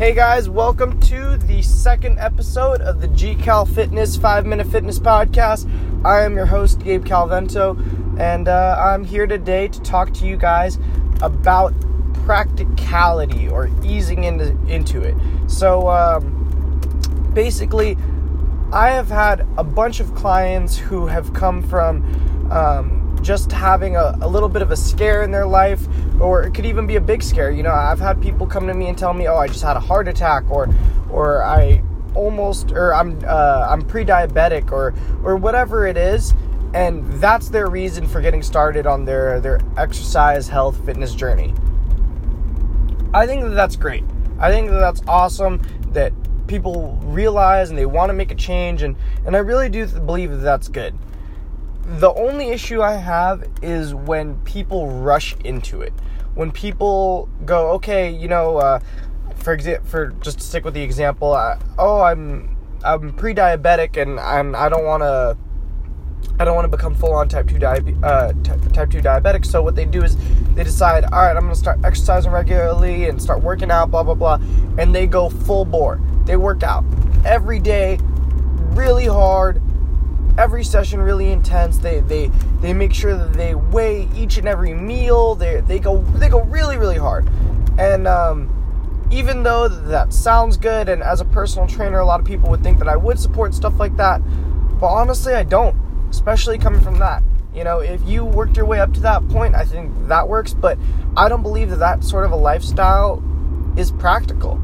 Hey guys, welcome to the second episode of the GCal Fitness 5 Minute Fitness Podcast. I am your host, Gabe Calvento, and uh, I'm here today to talk to you guys about practicality or easing into, into it. So, um, basically, I have had a bunch of clients who have come from um, just having a, a little bit of a scare in their life, or it could even be a big scare. You know, I've had people come to me and tell me, "Oh, I just had a heart attack," or, or I almost, or I'm, uh, I'm pre-diabetic, or, or whatever it is, and that's their reason for getting started on their their exercise, health, fitness journey. I think that that's great. I think that that's awesome that people realize and they want to make a change, and and I really do believe that that's good the only issue I have is when people rush into it. When people go, okay, you know, uh, for example, for just to stick with the example, uh, oh, I'm I'm pre-diabetic and I'm I don't want to I don't want to become full on type 2 diabe- uh, type, type 2 diabetic. So what they do is they decide, all right, I'm going to start exercising regularly and start working out, blah blah blah, and they go full bore. They work out every day, really hard, every session really intense. They they they make sure that they weigh each and every meal. They they go they go really really hard, and um, even though that sounds good, and as a personal trainer, a lot of people would think that I would support stuff like that, but honestly, I don't. Especially coming from that. You know, if you worked your way up to that point, I think that works. But I don't believe that that sort of a lifestyle is practical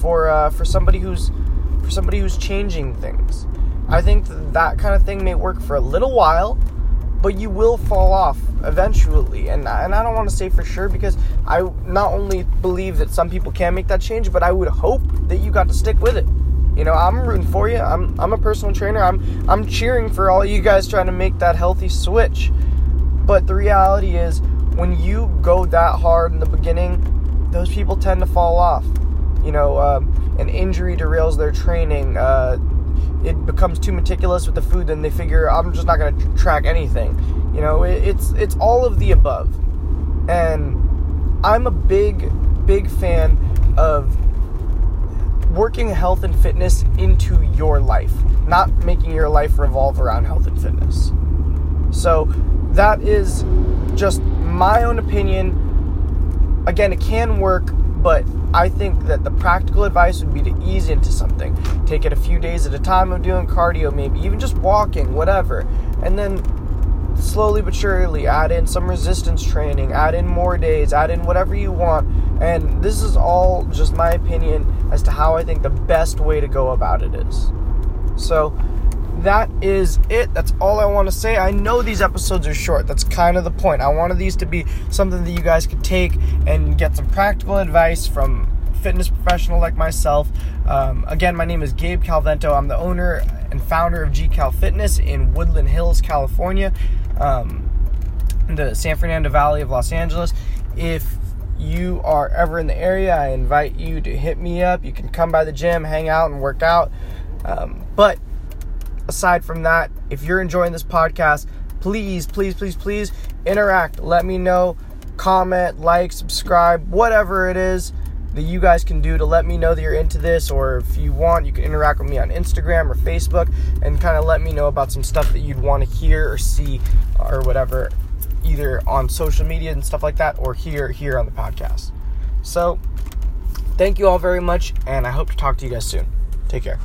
for uh, for somebody who's for somebody who's changing things. I think that kind of thing may work for a little while, but you will fall off eventually. And, and I don't want to say for sure because I not only believe that some people can make that change, but I would hope that you got to stick with it. You know, I'm rooting for you. I'm, I'm a personal trainer. I'm, I'm cheering for all you guys trying to make that healthy switch. But the reality is, when you go that hard in the beginning, those people tend to fall off. You know, um, an injury derails their training. Uh, it becomes too meticulous with the food, then they figure I'm just not going to track anything. You know, it, it's it's all of the above, and I'm a big big fan of working health and fitness into your life, not making your life revolve around health and fitness. So that is just my own opinion. Again, it can work, but I think that the practical advice would be to ease into something. Take it a few days at a time of doing cardio, maybe even just walking, whatever. And then slowly but surely add in some resistance training, add in more days, add in whatever you want. And this is all just my opinion as to how I think the best way to go about it is. So, that is it. That's all I want to say. I know these episodes are short. That's kind of the point. I wanted these to be something that you guys could take and get some practical advice from fitness professional like myself. Um, again, my name is Gabe Calvento. I'm the owner and founder of GCal Fitness in Woodland Hills, California, um, in the San Fernando Valley of Los Angeles. If you are ever in the area, I invite you to hit me up. You can come by the gym, hang out, and work out. Um, but aside from that, if you're enjoying this podcast, please, please, please, please interact. Let me know, comment, like, subscribe, whatever it is that you guys can do to let me know that you're into this, or if you want, you can interact with me on Instagram or Facebook and kind of let me know about some stuff that you'd want to hear or see or whatever, either on social media and stuff like that, or here here on the podcast. So, thank you all very much, and I hope to talk to you guys soon. Take care.